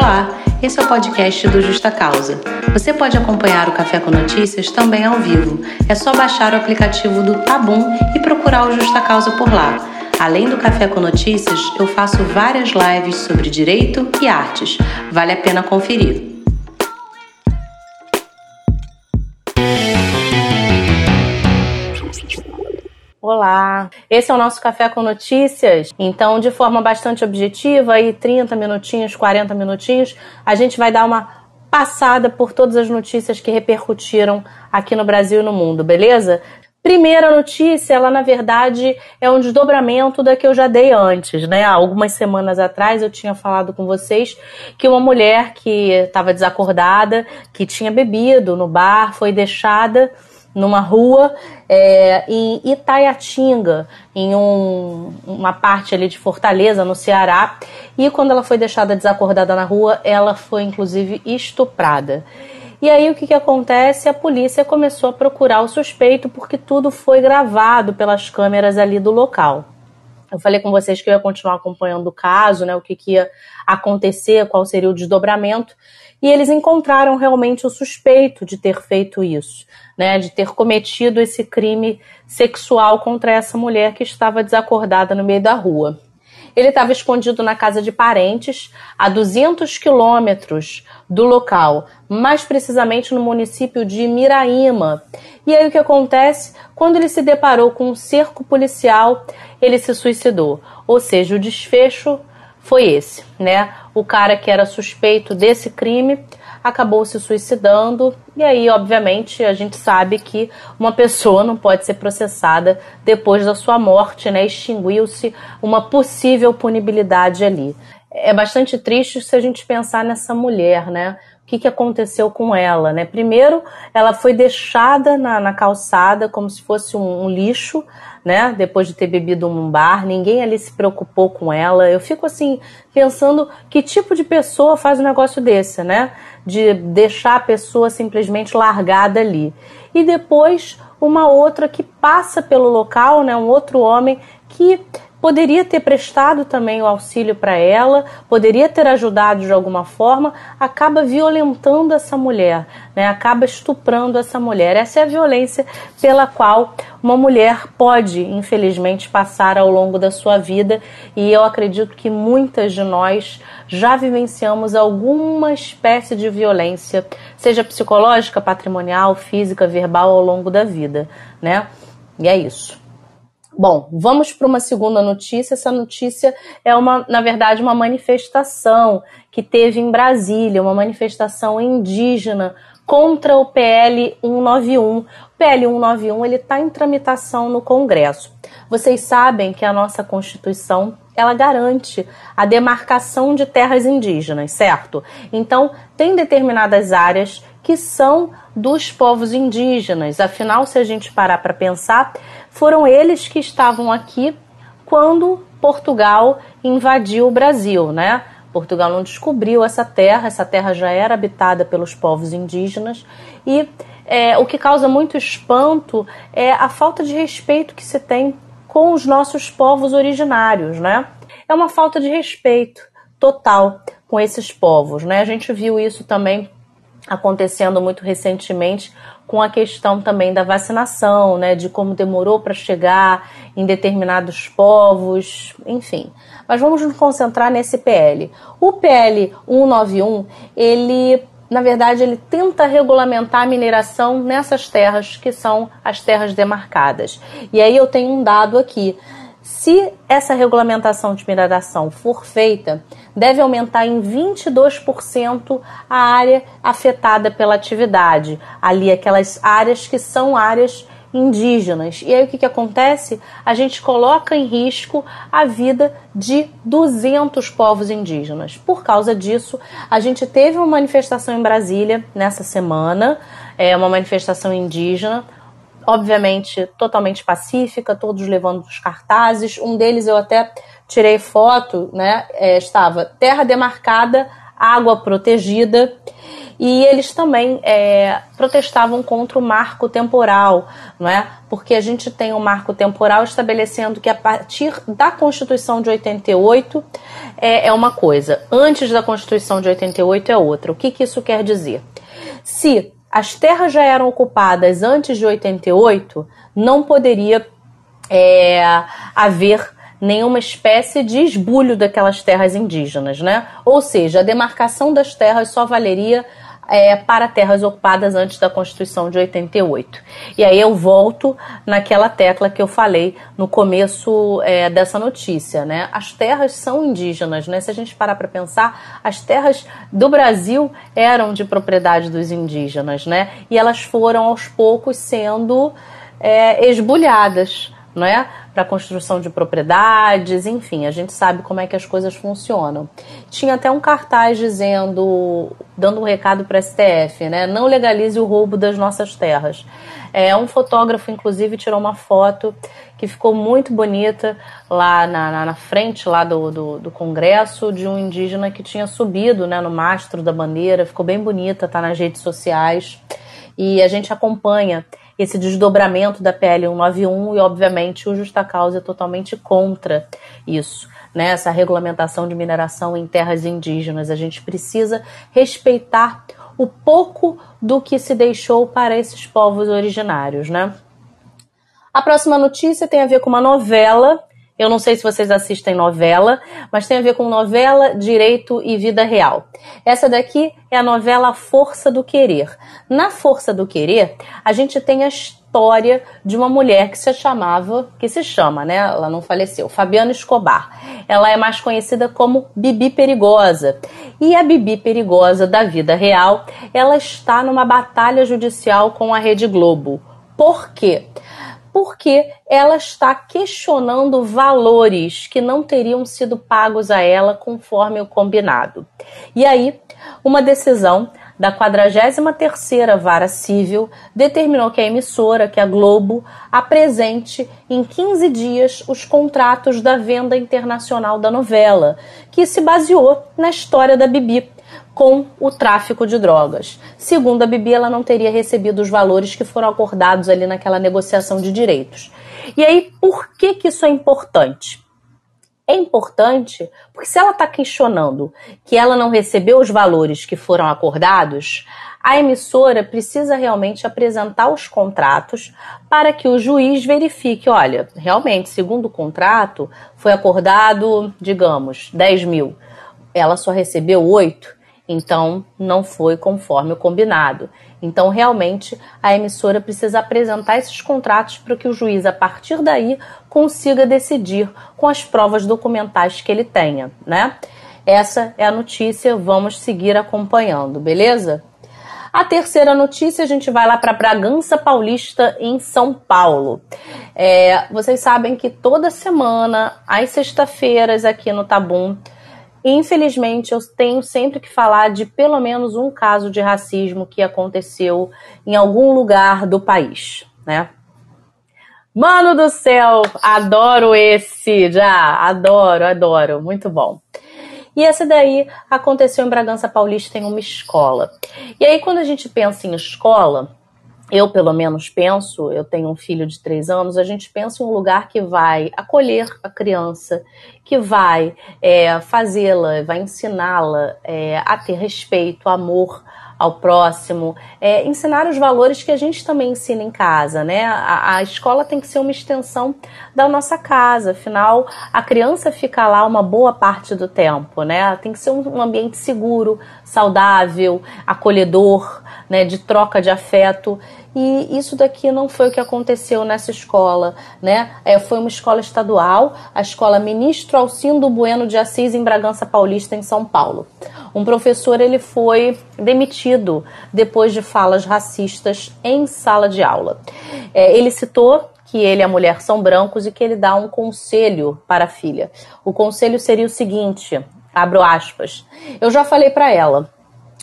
Olá, esse é o podcast do Justa Causa. Você pode acompanhar o Café com Notícias também ao vivo. É só baixar o aplicativo do Tabum e procurar o Justa Causa por lá. Além do Café com Notícias, eu faço várias lives sobre direito e artes. Vale a pena conferir. Olá, esse é o nosso Café com Notícias. Então, de forma bastante objetiva, aí 30 minutinhos, 40 minutinhos, a gente vai dar uma passada por todas as notícias que repercutiram aqui no Brasil e no mundo, beleza? Primeira notícia, ela na verdade é um desdobramento da que eu já dei antes, né? Algumas semanas atrás eu tinha falado com vocês que uma mulher que estava desacordada, que tinha bebido no bar, foi deixada numa rua é, em Itaiatinga, em um, uma parte ali de Fortaleza, no Ceará. E quando ela foi deixada desacordada na rua, ela foi inclusive estuprada. E aí o que, que acontece? A polícia começou a procurar o suspeito porque tudo foi gravado pelas câmeras ali do local. Eu falei com vocês que eu ia continuar acompanhando o caso, né, o que, que ia acontecer, qual seria o desdobramento, e eles encontraram realmente o suspeito de ter feito isso, né, de ter cometido esse crime sexual contra essa mulher que estava desacordada no meio da rua. Ele estava escondido na casa de parentes, a 200 quilômetros do local, mais precisamente no município de Miraíma. E aí o que acontece? Quando ele se deparou com um cerco policial, ele se suicidou. Ou seja, o desfecho foi esse, né? O cara que era suspeito desse crime acabou se suicidando. E aí, obviamente, a gente sabe que uma pessoa não pode ser processada depois da sua morte, né? Extinguiu-se uma possível punibilidade ali. É bastante triste se a gente pensar nessa mulher, né? O que, que aconteceu com ela, né? Primeiro, ela foi deixada na, na calçada como se fosse um, um lixo, né? Depois de ter bebido num bar, ninguém ali se preocupou com ela. Eu fico assim pensando que tipo de pessoa faz um negócio desse, né? De deixar a pessoa simplesmente largada ali. E depois uma outra que passa pelo local, né? Um outro homem que poderia ter prestado também o auxílio para ela, poderia ter ajudado de alguma forma, acaba violentando essa mulher, né? acaba estuprando essa mulher. Essa é a violência pela qual uma mulher pode, infelizmente, passar ao longo da sua vida, e eu acredito que muitas de nós já vivenciamos alguma espécie de violência, seja psicológica, patrimonial, física, verbal ao longo da vida, né? E é isso. Bom, vamos para uma segunda notícia. Essa notícia é uma, na verdade, uma manifestação que teve em Brasília, uma manifestação indígena contra o PL 191. O PL 191 ele está em tramitação no Congresso. Vocês sabem que a nossa Constituição ela garante a demarcação de terras indígenas, certo? Então, tem determinadas áreas que são dos povos indígenas. Afinal, se a gente parar para pensar, foram eles que estavam aqui quando Portugal invadiu o Brasil, né? Portugal não descobriu essa terra, essa terra já era habitada pelos povos indígenas e é, o que causa muito espanto é a falta de respeito que se tem com os nossos povos originários, né? É uma falta de respeito total com esses povos, né? A gente viu isso também acontecendo muito recentemente com a questão também da vacinação, né, de como demorou para chegar em determinados povos, enfim. Mas vamos nos concentrar nesse PL. O PL 191, ele na verdade, ele tenta regulamentar a mineração nessas terras que são as terras demarcadas. E aí eu tenho um dado aqui. Se essa regulamentação de mineração for feita, deve aumentar em 22% a área afetada pela atividade, ali aquelas áreas que são áreas indígenas. E aí o que, que acontece? A gente coloca em risco a vida de 200 povos indígenas. Por causa disso, a gente teve uma manifestação em Brasília nessa semana, é uma manifestação indígena obviamente totalmente pacífica, todos levando os cartazes. Um deles eu até tirei foto, né? É, estava terra demarcada, água protegida. e eles também é, protestavam contra o marco temporal, não é? Porque a gente tem um marco temporal estabelecendo que a partir da Constituição de 88 é, é uma coisa, antes da Constituição de 88 é outra. O que, que isso quer dizer? Se as terras já eram ocupadas antes de 88, não poderia é, haver nenhuma espécie de esbulho daquelas terras indígenas, né? Ou seja, a demarcação das terras só valeria é, para terras ocupadas antes da Constituição de 88. E aí eu volto naquela tecla que eu falei no começo é, dessa notícia, né? As terras são indígenas, né? Se a gente parar para pensar, as terras do Brasil eram de propriedade dos indígenas, né? E elas foram aos poucos sendo é, esbulhadas é? Para construção de propriedades, enfim, a gente sabe como é que as coisas funcionam. Tinha até um cartaz dizendo, dando um recado para STF, né? Não legalize o roubo das nossas terras. É, um fotógrafo, inclusive, tirou uma foto que ficou muito bonita lá na, na, na frente lá do, do, do, Congresso de um indígena que tinha subido né, no mastro da bandeira. Ficou bem bonita, tá nas redes sociais. E a gente acompanha esse desdobramento da PL 191 e, obviamente, o Justa Causa é totalmente contra isso. Né, essa regulamentação de mineração em terras indígenas. A gente precisa respeitar o pouco do que se deixou para esses povos originários. Né? A próxima notícia tem a ver com uma novela eu não sei se vocês assistem novela, mas tem a ver com novela, direito e vida real. Essa daqui é a novela Força do Querer. Na Força do Querer, a gente tem a história de uma mulher que se chamava, que se chama, né? Ela não faleceu, Fabiana Escobar. Ela é mais conhecida como Bibi Perigosa. E a Bibi Perigosa da vida real, ela está numa batalha judicial com a Rede Globo. Por quê? Porque ela está questionando valores que não teriam sido pagos a ela conforme o combinado. E aí, uma decisão da 43ª Vara Civil determinou que a emissora, que é a Globo, apresente em 15 dias os contratos da venda internacional da novela, que se baseou na história da Bibi, com o tráfico de drogas. Segundo a Bibi, ela não teria recebido os valores que foram acordados ali naquela negociação de direitos. E aí, por que, que isso é importante? É importante porque se ela está questionando que ela não recebeu os valores que foram acordados, a emissora precisa realmente apresentar os contratos para que o juiz verifique, olha, realmente, segundo o contrato, foi acordado, digamos, 10 mil. Ela só recebeu 8. Então, não foi conforme o combinado. Então, realmente, a emissora precisa apresentar esses contratos para que o juiz, a partir daí, consiga decidir com as provas documentais que ele tenha, né? Essa é a notícia, vamos seguir acompanhando, beleza? A terceira notícia, a gente vai lá para Bragança Paulista, em São Paulo. É, vocês sabem que toda semana, às sexta-feiras, aqui no Tabum, Infelizmente, eu tenho sempre que falar de pelo menos um caso de racismo que aconteceu em algum lugar do país, né? Mano do céu, adoro esse já, adoro, adoro, muito bom. E essa daí aconteceu em Bragança Paulista em uma escola. E aí, quando a gente pensa em escola, eu pelo menos penso, eu tenho um filho de três anos, a gente pensa em um lugar que vai acolher a criança, que vai é, fazê-la, vai ensiná-la é, a ter respeito, amor ao próximo, é, ensinar os valores que a gente também ensina em casa, né? A, a, escola tem que ser uma extensão da nossa casa, afinal, a criança fica lá uma boa parte do tempo, né? Tem que ser um, um ambiente seguro, saudável, acolhedor, né? De troca de afeto e isso daqui não foi o que aconteceu nessa escola, né? É, foi uma escola estadual, a escola Ministro Alcindo Bueno de Assis, em Bragança Paulista, em São Paulo. Um professor ele foi demitido depois de falas racistas em sala de aula. É, ele citou que ele e a mulher são brancos e que ele dá um conselho para a filha. O conselho seria o seguinte: abro aspas. Eu já falei para ela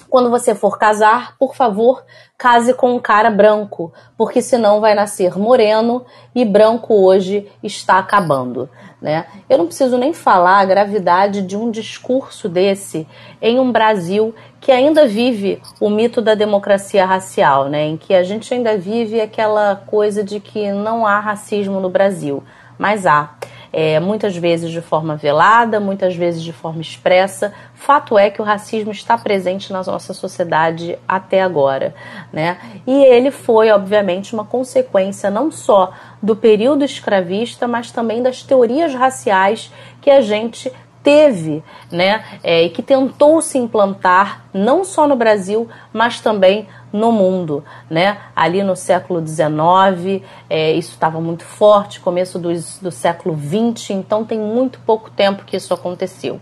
quando você for casar, por favor, case com um cara branco, porque senão vai nascer moreno e branco hoje está acabando. Né? Eu não preciso nem falar a gravidade de um discurso desse em um Brasil que ainda vive o mito da democracia racial, né? em que a gente ainda vive aquela coisa de que não há racismo no Brasil, mas há é, muitas vezes de forma velada, muitas vezes de forma expressa. Fato é que o racismo está presente na nossa sociedade até agora, né? E ele foi, obviamente, uma consequência não só do período escravista, mas também das teorias raciais que a gente teve, né, é, e que tentou se implantar não só no Brasil, mas também no mundo, né? Ali no século XIX, é, isso estava muito forte, começo do, do século XX, então tem muito pouco tempo que isso aconteceu.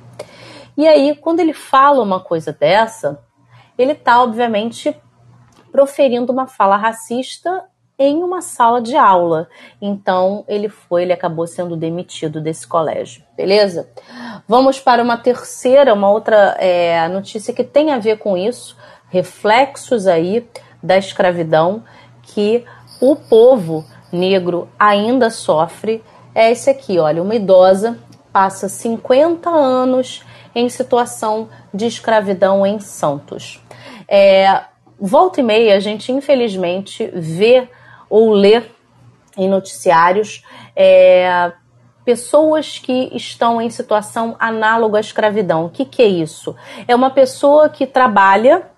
E aí, quando ele fala uma coisa dessa, ele está, obviamente, proferindo uma fala racista em uma sala de aula. Então ele foi, ele acabou sendo demitido desse colégio, beleza? Vamos para uma terceira, uma outra é, notícia que tem a ver com isso, reflexos aí da escravidão que o povo negro ainda sofre. É esse aqui, olha, uma idosa passa 50 anos em situação de escravidão em Santos. É, volta e meia, a gente infelizmente vê ou ler em noticiários é, pessoas que estão em situação análoga à escravidão. O que, que é isso? É uma pessoa que trabalha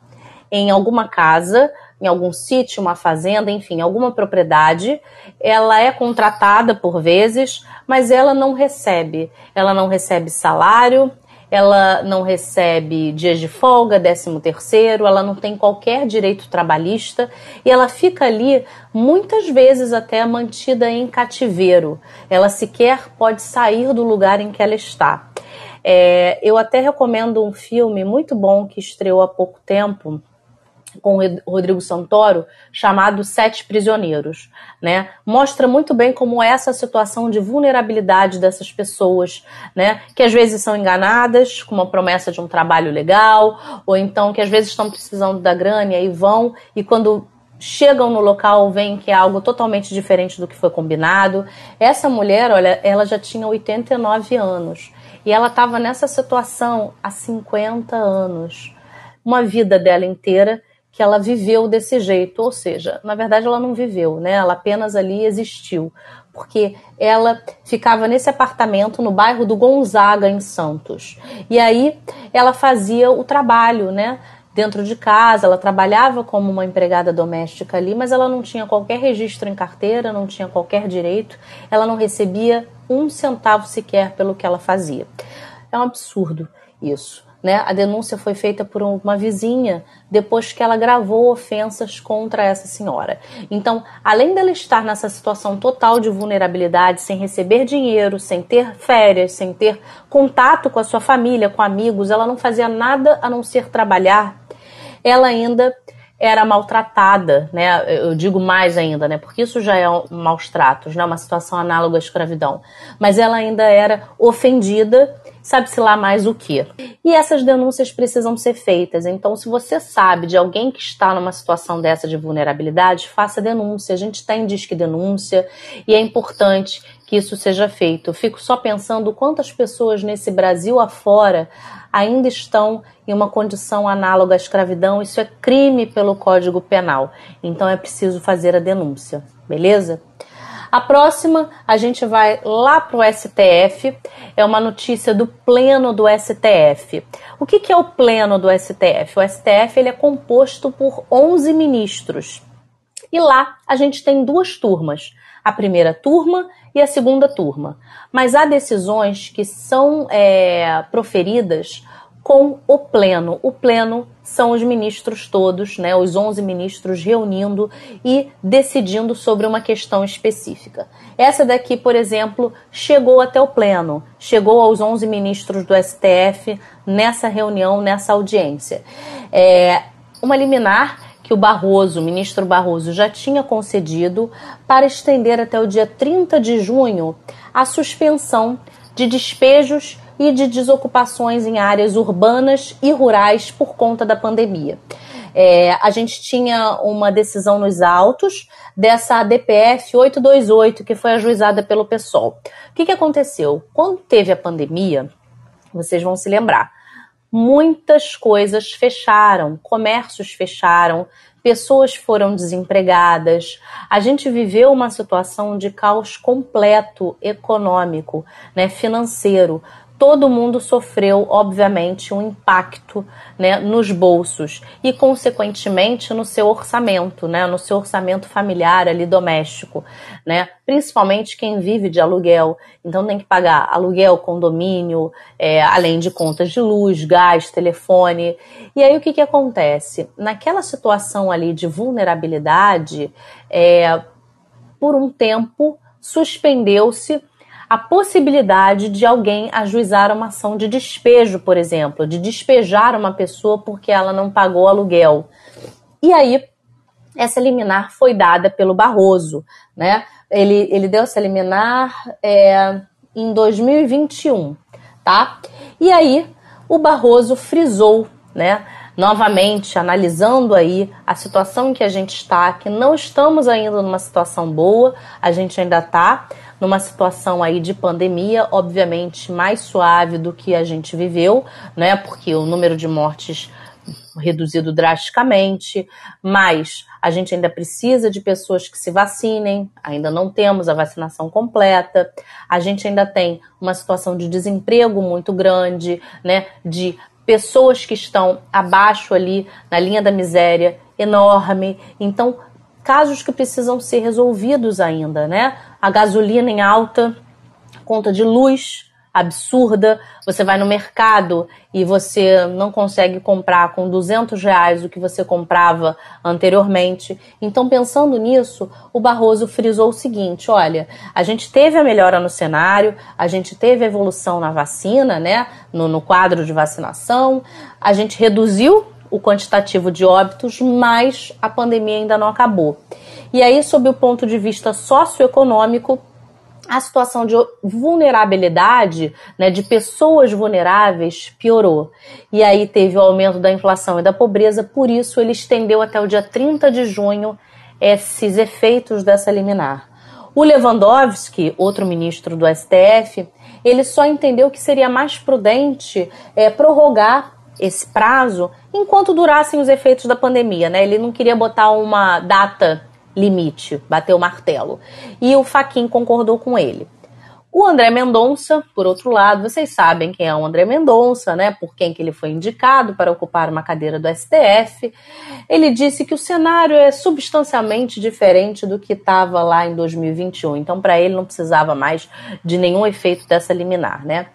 em alguma casa, em algum sítio, uma fazenda, enfim, alguma propriedade. Ela é contratada por vezes, mas ela não recebe. Ela não recebe salário, ela não recebe dias de folga, décimo terceiro, ela não tem qualquer direito trabalhista e ela fica ali muitas vezes até mantida em cativeiro. Ela sequer pode sair do lugar em que ela está. É, eu até recomendo um filme muito bom que estreou há pouco tempo, com o Rodrigo Santoro, chamado Sete Prisioneiros. Né? Mostra muito bem como é essa situação de vulnerabilidade dessas pessoas, né? que às vezes são enganadas com uma promessa de um trabalho legal, ou então que às vezes estão precisando da grana e aí vão, e quando chegam no local veem que é algo totalmente diferente do que foi combinado. Essa mulher, olha, ela já tinha 89 anos e ela estava nessa situação há 50 anos. Uma vida dela inteira que ela viveu desse jeito, ou seja, na verdade ela não viveu, né? Ela apenas ali existiu, porque ela ficava nesse apartamento no bairro do Gonzaga em Santos. E aí ela fazia o trabalho, né? Dentro de casa, ela trabalhava como uma empregada doméstica ali, mas ela não tinha qualquer registro em carteira, não tinha qualquer direito, ela não recebia um centavo sequer pelo que ela fazia. É um absurdo isso. Né? A denúncia foi feita por uma vizinha depois que ela gravou ofensas contra essa senhora. Então, além dela estar nessa situação total de vulnerabilidade, sem receber dinheiro, sem ter férias, sem ter contato com a sua família, com amigos, ela não fazia nada a não ser trabalhar. Ela ainda era maltratada, né? Eu digo mais ainda, né? Porque isso já é um maus tratos, né? Uma situação análoga à escravidão. Mas ela ainda era ofendida, sabe-se lá mais o que. E essas denúncias precisam ser feitas. Então, se você sabe de alguém que está numa situação dessa de vulnerabilidade, faça denúncia. A gente tem disque denúncia e é importante que isso seja feito. Eu fico só pensando quantas pessoas nesse Brasil afora ainda estão em uma condição análoga à escravidão. Isso é crime pelo Código Penal. Então é preciso fazer a denúncia, beleza? A próxima, a gente vai lá para o STF, é uma notícia do Pleno do STF. O que, que é o Pleno do STF? O STF ele é composto por 11 ministros. E lá a gente tem duas turmas, a primeira turma e a segunda turma. Mas há decisões que são é, proferidas com o pleno. O pleno são os ministros todos, né, os 11 ministros reunindo e decidindo sobre uma questão específica. Essa daqui, por exemplo, chegou até o pleno, chegou aos 11 ministros do STF nessa reunião, nessa audiência. É uma liminar que o Barroso, o ministro Barroso, já tinha concedido para estender até o dia 30 de junho a suspensão de despejos e de desocupações em áreas urbanas e rurais por conta da pandemia. É, a gente tinha uma decisão nos autos dessa DPF 828, que foi ajuizada pelo PSOL. O que, que aconteceu? Quando teve a pandemia, vocês vão se lembrar, muitas coisas fecharam, comércios fecharam, pessoas foram desempregadas. A gente viveu uma situação de caos completo econômico, né, financeiro todo mundo sofreu, obviamente, um impacto né, nos bolsos e, consequentemente, no seu orçamento, né, no seu orçamento familiar ali doméstico, né, principalmente quem vive de aluguel. Então tem que pagar aluguel, condomínio, é, além de contas de luz, gás, telefone. E aí o que, que acontece? Naquela situação ali de vulnerabilidade, é, por um tempo suspendeu-se a possibilidade de alguém ajuizar uma ação de despejo, por exemplo, de despejar uma pessoa porque ela não pagou aluguel. E aí, essa liminar foi dada pelo Barroso, né? Ele, ele deu essa liminar é, em 2021, tá? E aí, o Barroso frisou, né? Novamente, analisando aí a situação em que a gente está, que não estamos ainda numa situação boa, a gente ainda está numa situação aí de pandemia, obviamente mais suave do que a gente viveu, né? Porque o número de mortes reduzido drasticamente, mas a gente ainda precisa de pessoas que se vacinem, ainda não temos a vacinação completa, a gente ainda tem uma situação de desemprego muito grande, né, de pessoas que estão abaixo ali na linha da miséria enorme. Então, casos que precisam ser resolvidos ainda, né? A gasolina em alta, conta de luz absurda, você vai no mercado e você não consegue comprar com 200 reais o que você comprava anteriormente. Então, pensando nisso, o Barroso frisou o seguinte: olha, a gente teve a melhora no cenário, a gente teve a evolução na vacina, né, no, no quadro de vacinação, a gente reduziu o quantitativo de óbitos, mas a pandemia ainda não acabou. E aí, sob o ponto de vista socioeconômico, a situação de vulnerabilidade, né, de pessoas vulneráveis, piorou. E aí teve o aumento da inflação e da pobreza, por isso ele estendeu até o dia 30 de junho esses efeitos dessa liminar. O Lewandowski, outro ministro do STF, ele só entendeu que seria mais prudente é, prorrogar esse prazo enquanto durassem os efeitos da pandemia, né? Ele não queria botar uma data limite, bateu o martelo. E o Faquin concordou com ele. O André Mendonça, por outro lado, vocês sabem quem é o André Mendonça, né? Por quem que ele foi indicado para ocupar uma cadeira do STF. Ele disse que o cenário é substancialmente diferente do que estava lá em 2021. Então, para ele não precisava mais de nenhum efeito dessa liminar, né?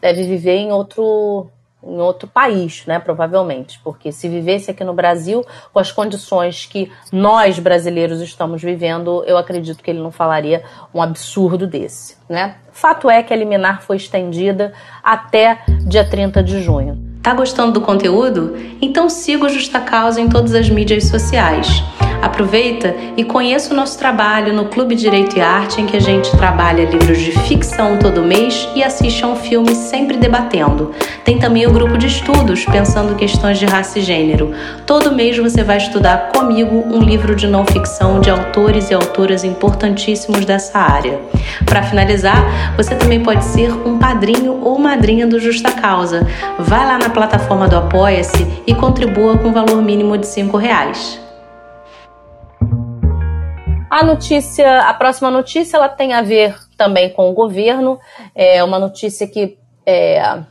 Deve viver em outro em outro país, né, provavelmente, porque se vivesse aqui no Brasil com as condições que nós brasileiros estamos vivendo, eu acredito que ele não falaria um absurdo desse, né? Fato é que a liminar foi estendida até dia 30 de junho. Tá gostando do conteúdo? Então siga o Justa Causa em todas as mídias sociais. Aproveita e conheça o nosso trabalho no Clube Direito e Arte, em que a gente trabalha livros de ficção todo mês e assiste a um filme sempre debatendo. Tem também o grupo de estudos, pensando questões de raça e gênero. Todo mês você vai estudar comigo um livro de não ficção de autores e autoras importantíssimos dessa área. Para finalizar, você também pode ser um padrinho ou madrinha do Justa Causa. Vai lá na plataforma do Apoia-se e contribua com valor mínimo de R$ reais. A notícia, a próxima notícia, ela tem a ver também com o governo. É uma notícia que é,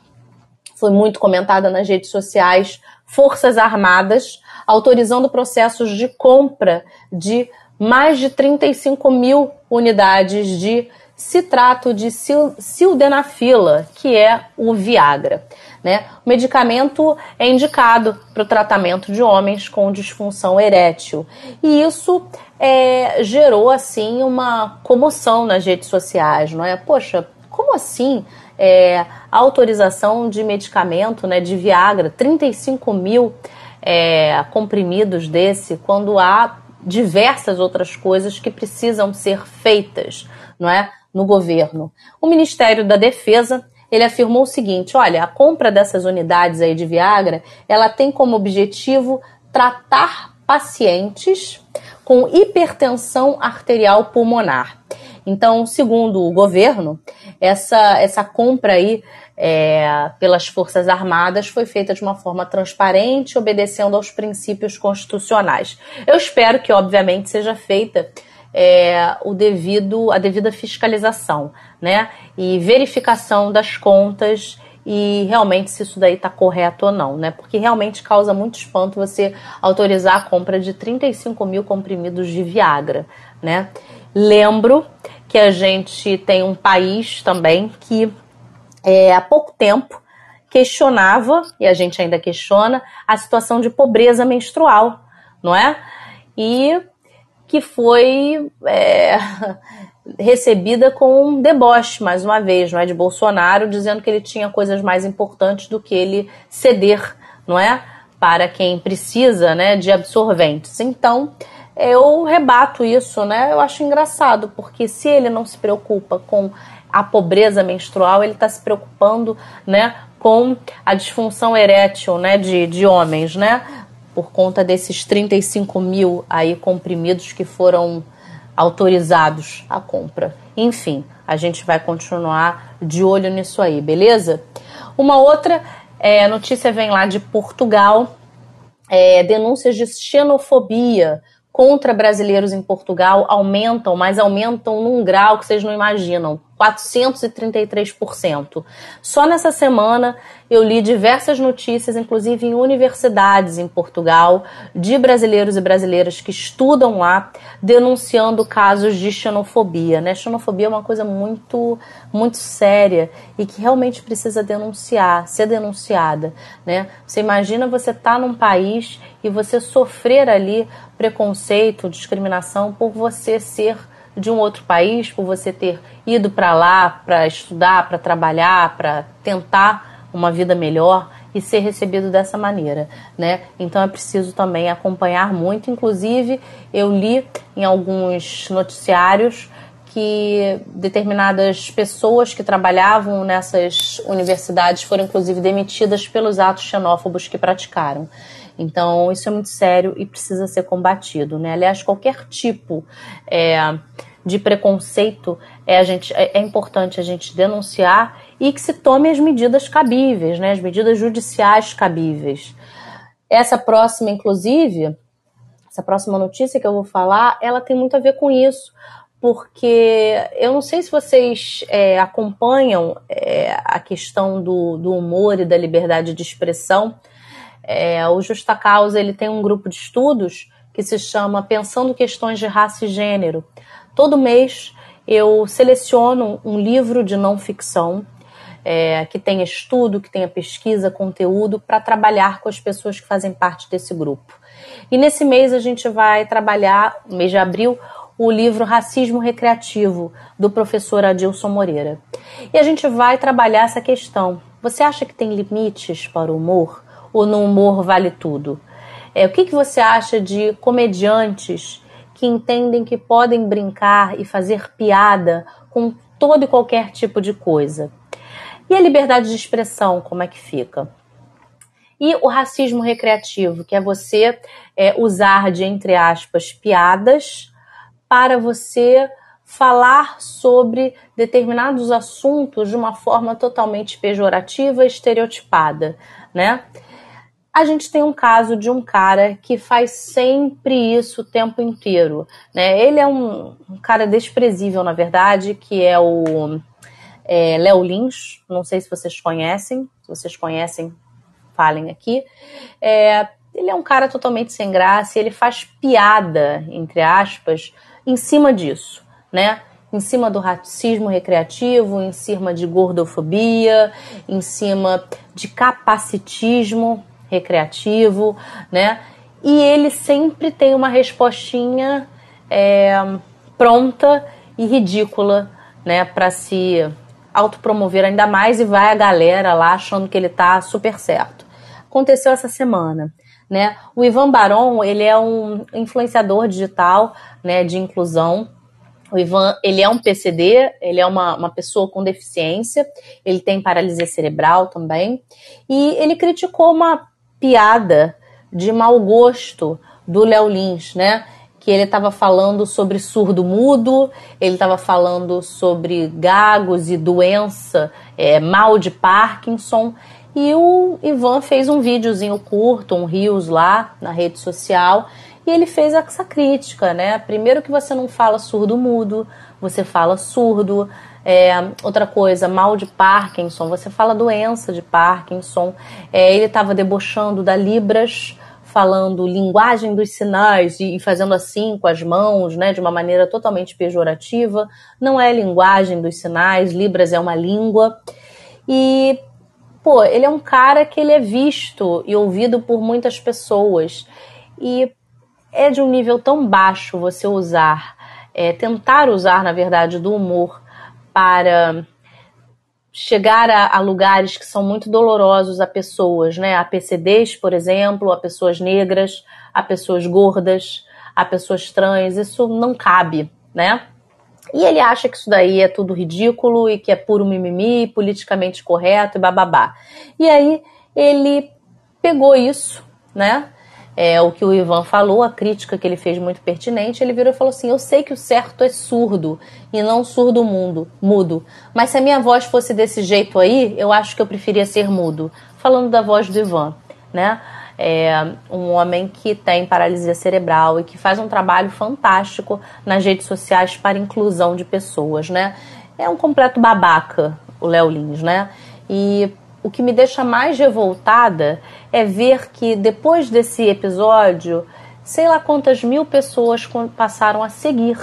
foi muito comentada nas redes sociais. Forças Armadas autorizando processos de compra de mais de 35 mil unidades de citrato de sildenafila, que é o Viagra. Né? O medicamento é indicado para o tratamento de homens com disfunção erétil. E isso é, gerou assim uma comoção nas redes sociais, não é? Poxa, como assim é, autorização de medicamento, né, de Viagra, 35 mil é, comprimidos desse, quando há diversas outras coisas que precisam ser feitas, não é, no governo. O Ministério da Defesa ele afirmou o seguinte: olha, a compra dessas unidades aí de Viagra, ela tem como objetivo tratar pacientes com hipertensão arterial pulmonar. Então, segundo o governo, essa, essa compra aí é, pelas Forças Armadas foi feita de uma forma transparente, obedecendo aos princípios constitucionais. Eu espero que, obviamente, seja feita é, o devido, a devida fiscalização, né? E verificação das contas e realmente se isso daí está correto ou não, né? Porque realmente causa muito espanto você autorizar a compra de 35 mil comprimidos de Viagra, né? Lembro que a gente tem um país também que é, há pouco tempo questionava, e a gente ainda questiona, a situação de pobreza menstrual, não é? E que foi é, recebida com um deboche, mais uma vez, não é? De Bolsonaro, dizendo que ele tinha coisas mais importantes do que ele ceder, não é? Para quem precisa, né, de absorventes. Então, eu rebato isso, né? Eu acho engraçado, porque se ele não se preocupa com a pobreza menstrual, ele está se preocupando, né, com a disfunção erétil, né, de, de homens, né? Por conta desses 35 mil aí comprimidos que foram autorizados à compra. Enfim, a gente vai continuar de olho nisso aí, beleza? Uma outra é, notícia vem lá de Portugal, é, denúncias de xenofobia contra brasileiros em Portugal aumentam, mas aumentam num grau que vocês não imaginam. 433%. Só nessa semana eu li diversas notícias, inclusive em universidades em Portugal, de brasileiros e brasileiras que estudam lá, denunciando casos de xenofobia. Né? Xenofobia é uma coisa muito, muito séria e que realmente precisa denunciar, ser denunciada. Né? Você imagina você estar tá num país e você sofrer ali preconceito, discriminação por você ser de um outro país, por você ter ido para lá para estudar, para trabalhar, para tentar uma vida melhor e ser recebido dessa maneira, né? Então é preciso também acompanhar muito. Inclusive, eu li em alguns noticiários que determinadas pessoas que trabalhavam nessas universidades foram inclusive demitidas pelos atos xenófobos que praticaram. Então, isso é muito sério e precisa ser combatido, né? Aliás, qualquer tipo é, de preconceito é, a gente, é, é, importante a gente denunciar e que se tome as medidas cabíveis, né, as medidas judiciais cabíveis. Essa próxima, inclusive, essa próxima notícia que eu vou falar, ela tem muito a ver com isso, porque eu não sei se vocês é, acompanham é, a questão do, do humor e da liberdade de expressão. É, o Justa Causa ele tem um grupo de estudos que se chama Pensando Questões de Raça e Gênero. Todo mês eu seleciono um livro de não ficção é, que tenha estudo, que tenha pesquisa, conteúdo, para trabalhar com as pessoas que fazem parte desse grupo. E nesse mês a gente vai trabalhar, mês de abril, o livro Racismo Recreativo, do professor Adilson Moreira. E a gente vai trabalhar essa questão. Você acha que tem limites para o humor? Ou no humor vale tudo? É, o que, que você acha de comediantes que entendem que podem brincar e fazer piada com todo e qualquer tipo de coisa. E a liberdade de expressão, como é que fica? E o racismo recreativo, que é você é, usar de, entre aspas, piadas para você falar sobre determinados assuntos de uma forma totalmente pejorativa e estereotipada, né? A gente tem um caso de um cara que faz sempre isso o tempo inteiro. Né? Ele é um, um cara desprezível, na verdade, que é o é, Léo Lins. Não sei se vocês conhecem. Se vocês conhecem, falem aqui. É, ele é um cara totalmente sem graça. Ele faz piada, entre aspas, em cima disso, né? Em cima do racismo recreativo, em cima de gordofobia, em cima de capacitismo, recreativo, né? E ele sempre tem uma respostinha é, pronta e ridícula, né, para se autopromover ainda mais e vai a galera lá achando que ele tá super certo. Aconteceu essa semana, né? O Ivan Baron, ele é um influenciador digital, né, de inclusão. O Ivan, ele é um PCD, ele é uma, uma pessoa com deficiência, ele tem paralisia cerebral também, e ele criticou uma piada de mau gosto do Léo Lins, né? Que ele estava falando sobre surdo mudo, ele estava falando sobre gagos e doença, é, mal de Parkinson, e o Ivan fez um videozinho curto, um rios lá na rede social, e ele fez essa crítica, né? Primeiro que você não fala surdo-mudo, você fala surdo. É, outra coisa, mal de Parkinson, você fala doença de Parkinson. É, ele estava debochando da Libras, falando linguagem dos sinais e, e fazendo assim com as mãos, né, de uma maneira totalmente pejorativa. Não é linguagem dos sinais, Libras é uma língua. E pô, ele é um cara que ele é visto e ouvido por muitas pessoas. E é de um nível tão baixo você usar, é, tentar usar, na verdade, do humor para chegar a, a, lugares que são muito dolorosos a pessoas, né? A PCDs, por exemplo, a pessoas negras, a pessoas gordas, a pessoas trans, isso não cabe, né? E ele acha que isso daí é tudo ridículo e que é puro mimimi, politicamente correto e bababá. E aí ele pegou isso, né? É, o que o Ivan falou, a crítica que ele fez muito pertinente, ele virou e falou assim: Eu sei que o certo é surdo e não surdo mundo, mudo. Mas se a minha voz fosse desse jeito aí, eu acho que eu preferia ser mudo. Falando da voz do Ivan, né? É um homem que tem paralisia cerebral e que faz um trabalho fantástico nas redes sociais para inclusão de pessoas, né? É um completo babaca, o Léo Lins, né? E o que me deixa mais revoltada é ver que depois desse episódio, sei lá quantas mil pessoas passaram a seguir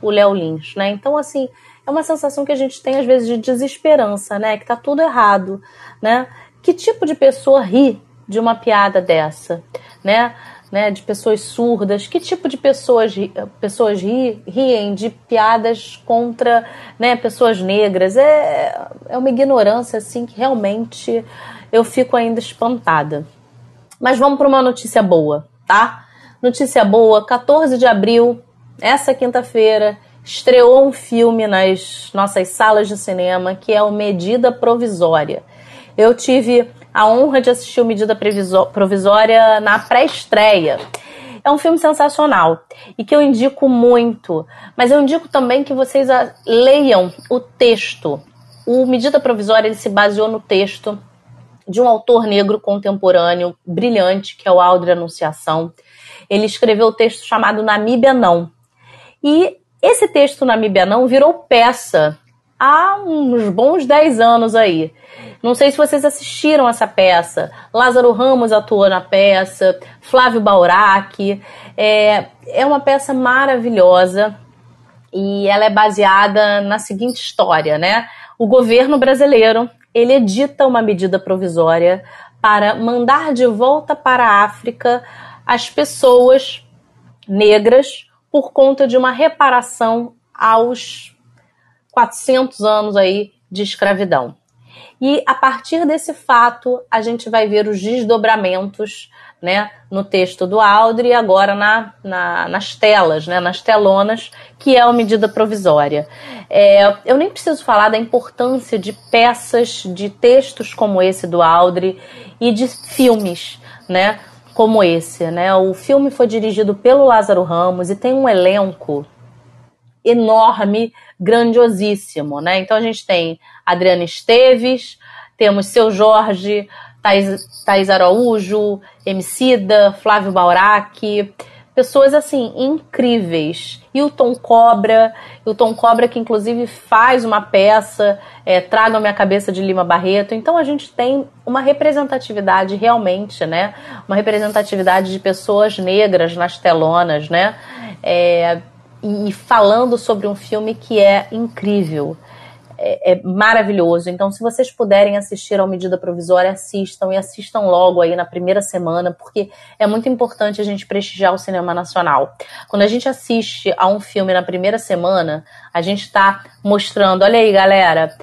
o Léo Lins, né? Então, assim, é uma sensação que a gente tem às vezes de desesperança, né? Que tá tudo errado, né? Que tipo de pessoa ri de uma piada dessa, né? Né, de pessoas surdas, que tipo de pessoas, pessoas ri, riem de piadas contra né, pessoas negras. É, é uma ignorância assim que realmente eu fico ainda espantada. Mas vamos para uma notícia boa, tá? Notícia boa: 14 de abril, essa quinta-feira, estreou um filme nas nossas salas de cinema que é o Medida Provisória. Eu tive a honra de assistir o Medida Provisória na pré-estreia. É um filme sensacional e que eu indico muito, mas eu indico também que vocês leiam o texto. O Medida Provisória ele se baseou no texto de um autor negro contemporâneo brilhante, que é o Aldre Anunciação. Ele escreveu o um texto chamado Namíbia Não. E esse texto Namíbia Não virou peça há uns bons 10 anos aí. Não sei se vocês assistiram essa peça. Lázaro Ramos atuou na peça, Flávio Baurac. É, é uma peça maravilhosa e ela é baseada na seguinte história, né? O governo brasileiro ele edita uma medida provisória para mandar de volta para a África as pessoas negras por conta de uma reparação aos 400 anos aí de escravidão. E a partir desse fato, a gente vai ver os desdobramentos né, no texto do Aldre e agora na, na, nas telas, né, nas telonas, que é a medida provisória. É, eu nem preciso falar da importância de peças, de textos como esse do Aldre e de filmes, né, como esse. Né? O filme foi dirigido pelo Lázaro Ramos e tem um elenco enorme, grandiosíssimo, né? Então a gente tem Adriana Esteves, temos Seu Jorge, Thais, Thais Araújo, Emicida, Flávio Baurac, pessoas assim incríveis. E o Tom Cobra, o Tom Cobra que inclusive faz uma peça, é, Traga Minha Cabeça de Lima Barreto. Então a gente tem uma representatividade realmente, né? Uma representatividade de pessoas negras nas telonas, né? É, e falando sobre um filme que é incrível. É, é, maravilhoso. Então, se vocês puderem assistir ao Medida Provisória, assistam e assistam logo aí na primeira semana, porque é muito importante a gente prestigiar o cinema nacional. Quando a gente assiste a um filme na primeira semana, a gente está mostrando, olha aí, galera,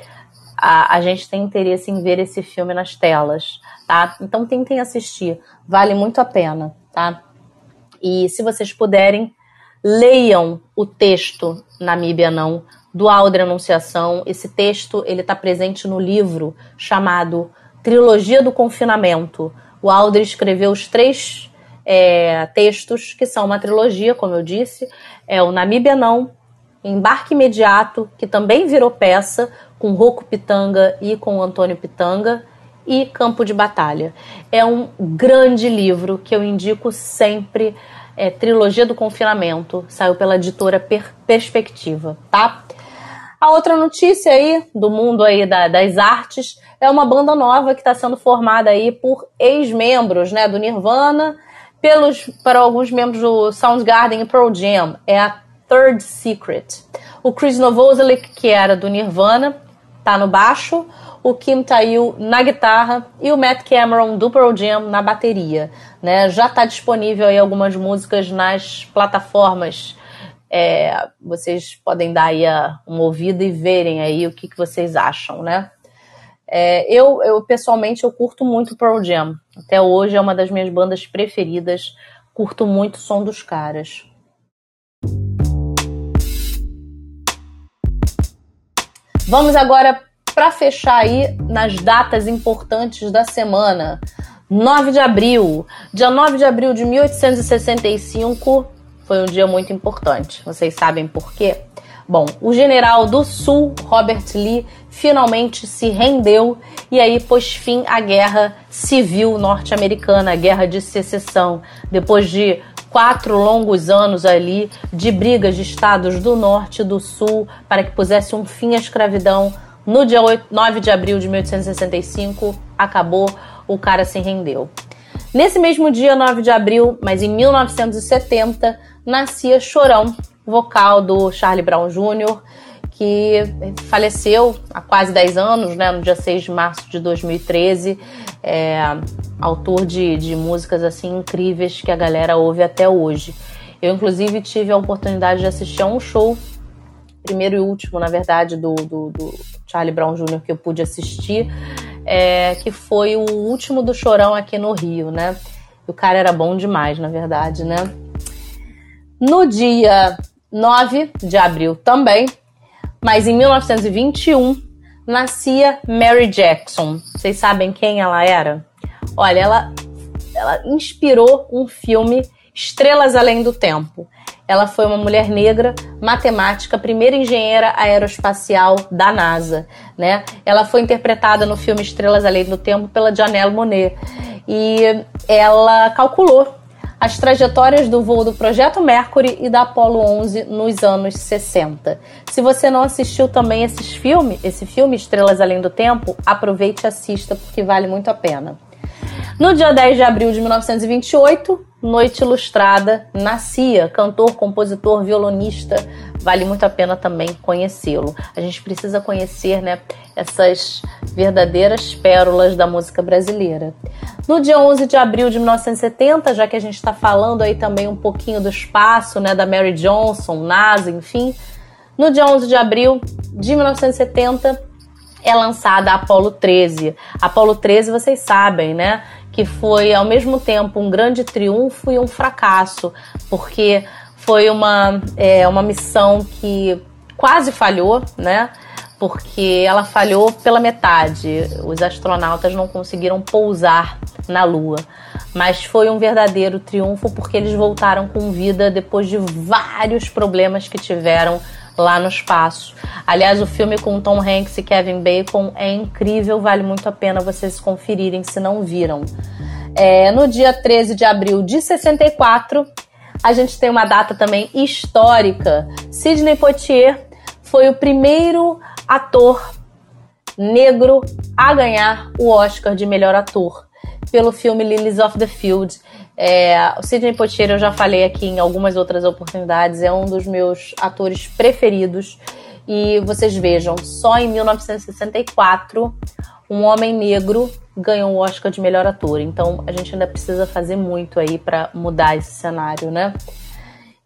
a, a gente tem interesse em ver esse filme nas telas, tá? Então tentem assistir, vale muito a pena, tá? E se vocês puderem, leiam o texto Namíbia Não, do Aldre Anunciação. Esse texto ele está presente no livro chamado Trilogia do Confinamento. O Aldre escreveu os três é, textos que são uma trilogia, como eu disse. É o Namíbia Não, Embarque Imediato, que também virou peça, com Rocco Pitanga e com Antônio Pitanga, e Campo de Batalha. É um grande livro que eu indico sempre. É Trilogia do Confinamento, saiu pela editora per Perspectiva, tá? A outra notícia aí do mundo aí da, das artes é uma banda nova que está sendo formada aí por ex-membros, né, do Nirvana, pelos para alguns membros do Soundgarden e Pearl Jam. É a Third Secret. O Chris Novoselic, que era do Nirvana, tá no baixo o Kim Tail na guitarra e o Matt Cameron do Pearl Jam na bateria. Né? Já está disponível aí algumas músicas nas plataformas. É, vocês podem dar aí uma ouvida e verem aí o que, que vocês acham, né? É, eu, eu, pessoalmente, eu curto muito Pearl Jam. Até hoje é uma das minhas bandas preferidas. Curto muito o som dos caras. Vamos agora para fechar aí nas datas importantes da semana. 9 de abril. Dia 9 de abril de 1865 foi um dia muito importante. Vocês sabem por quê? Bom, o general do Sul, Robert Lee, finalmente se rendeu e aí pôs fim à guerra civil norte-americana, a guerra de secessão, depois de quatro longos anos ali de brigas de estados do norte e do sul para que pusesse um fim à escravidão no dia 8, 9 de abril de 1865, acabou, o cara se rendeu. Nesse mesmo dia, 9 de abril, mas em 1970, nascia Chorão, vocal do Charlie Brown Jr., que faleceu há quase 10 anos, né, no dia 6 de março de 2013. É, autor de, de músicas assim incríveis que a galera ouve até hoje. Eu, inclusive, tive a oportunidade de assistir a um show primeiro e último, na verdade, do, do, do Charlie Brown Jr. que eu pude assistir, é, que foi o último do Chorão aqui no Rio, né? O cara era bom demais, na verdade, né? No dia 9 de abril também, mas em 1921, nascia Mary Jackson. Vocês sabem quem ela era? Olha, ela, ela inspirou um filme Estrelas Além do Tempo. Ela foi uma mulher negra, matemática, primeira engenheira aeroespacial da NASA. Né? Ela foi interpretada no filme Estrelas Além do Tempo pela Janelle Monet. E ela calculou as trajetórias do voo do Projeto Mercury e da Apollo 11 nos anos 60. Se você não assistiu também esses filmes, esse filme Estrelas Além do Tempo, aproveite e assista porque vale muito a pena. No dia 10 de abril de 1928, Noite Ilustrada nascia, cantor, compositor, violonista. Vale muito a pena também conhecê-lo. A gente precisa conhecer, né, essas verdadeiras pérolas da música brasileira. No dia 11 de abril de 1970, já que a gente está falando aí também um pouquinho do espaço, né, da Mary Johnson, NASA, enfim. No dia 11 de abril de 1970 é lançada a Apollo 13. Apollo 13, vocês sabem, né? Que foi ao mesmo tempo um grande triunfo e um fracasso, porque foi uma, é, uma missão que quase falhou, né? Porque ela falhou pela metade. Os astronautas não conseguiram pousar na Lua. Mas foi um verdadeiro triunfo porque eles voltaram com vida depois de vários problemas que tiveram lá no espaço. Aliás, o filme com Tom Hanks e Kevin Bacon é incrível, vale muito a pena vocês conferirem se não viram. É, no dia 13 de abril de 64, a gente tem uma data também histórica. Sidney Poitier foi o primeiro ator negro a ganhar o Oscar de melhor ator pelo filme Lilies of the Field. É, o Sidney Poitier, eu já falei aqui em algumas outras oportunidades, é um dos meus atores preferidos. E vocês vejam, só em 1964 um homem negro ganhou o Oscar de melhor ator. Então a gente ainda precisa fazer muito aí para mudar esse cenário, né?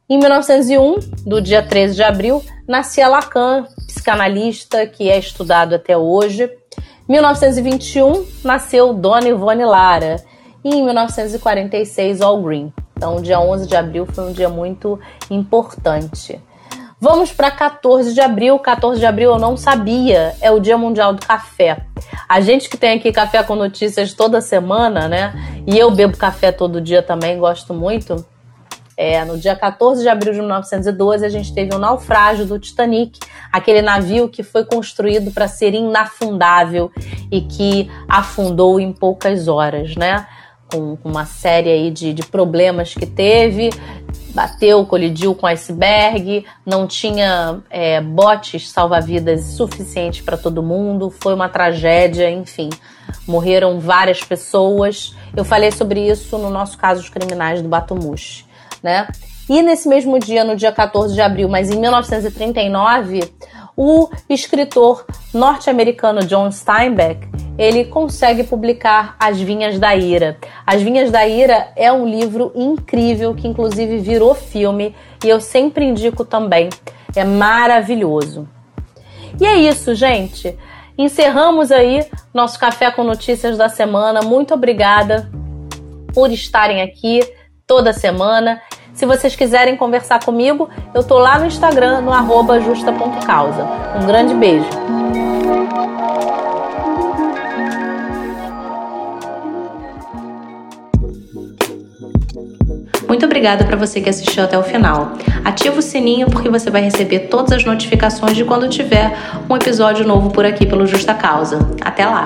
Em 1901, do dia 13 de abril, nascia Lacan, psicanalista que é estudado até hoje. 1921 nasceu Dona Ivone Lara e em 1946 All Green. Então, dia 11 de abril foi um dia muito importante. Vamos para 14 de abril. 14 de abril eu não sabia, é o Dia Mundial do Café. A gente que tem aqui café com notícias toda semana, né? E eu bebo café todo dia também, gosto muito. É, no dia 14 de abril de 1912, a gente teve o um naufrágio do Titanic, aquele navio que foi construído para ser inafundável e que afundou em poucas horas, né? Com, uma série aí de, de problemas que teve, bateu, colidiu com iceberg, não tinha é, botes salva-vidas suficientes para todo mundo, foi uma tragédia, enfim, morreram várias pessoas. Eu falei sobre isso no nosso caso os criminais do Batumushi né? E nesse mesmo dia, no dia 14 de abril, mas em 1939, o escritor norte-americano John Steinbeck ele consegue publicar As Vinhas da Ira. As Vinhas da Ira é um livro incrível que inclusive virou filme e eu sempre indico também. É maravilhoso. E é isso, gente. Encerramos aí nosso café com notícias da semana. Muito obrigada por estarem aqui toda semana. Se vocês quiserem conversar comigo, eu tô lá no Instagram, no arroba justa.causa. Um grande beijo. Muito obrigada para você que assistiu até o final. Ativa o sininho porque você vai receber todas as notificações de quando tiver um episódio novo por aqui pelo Justa Causa. Até lá!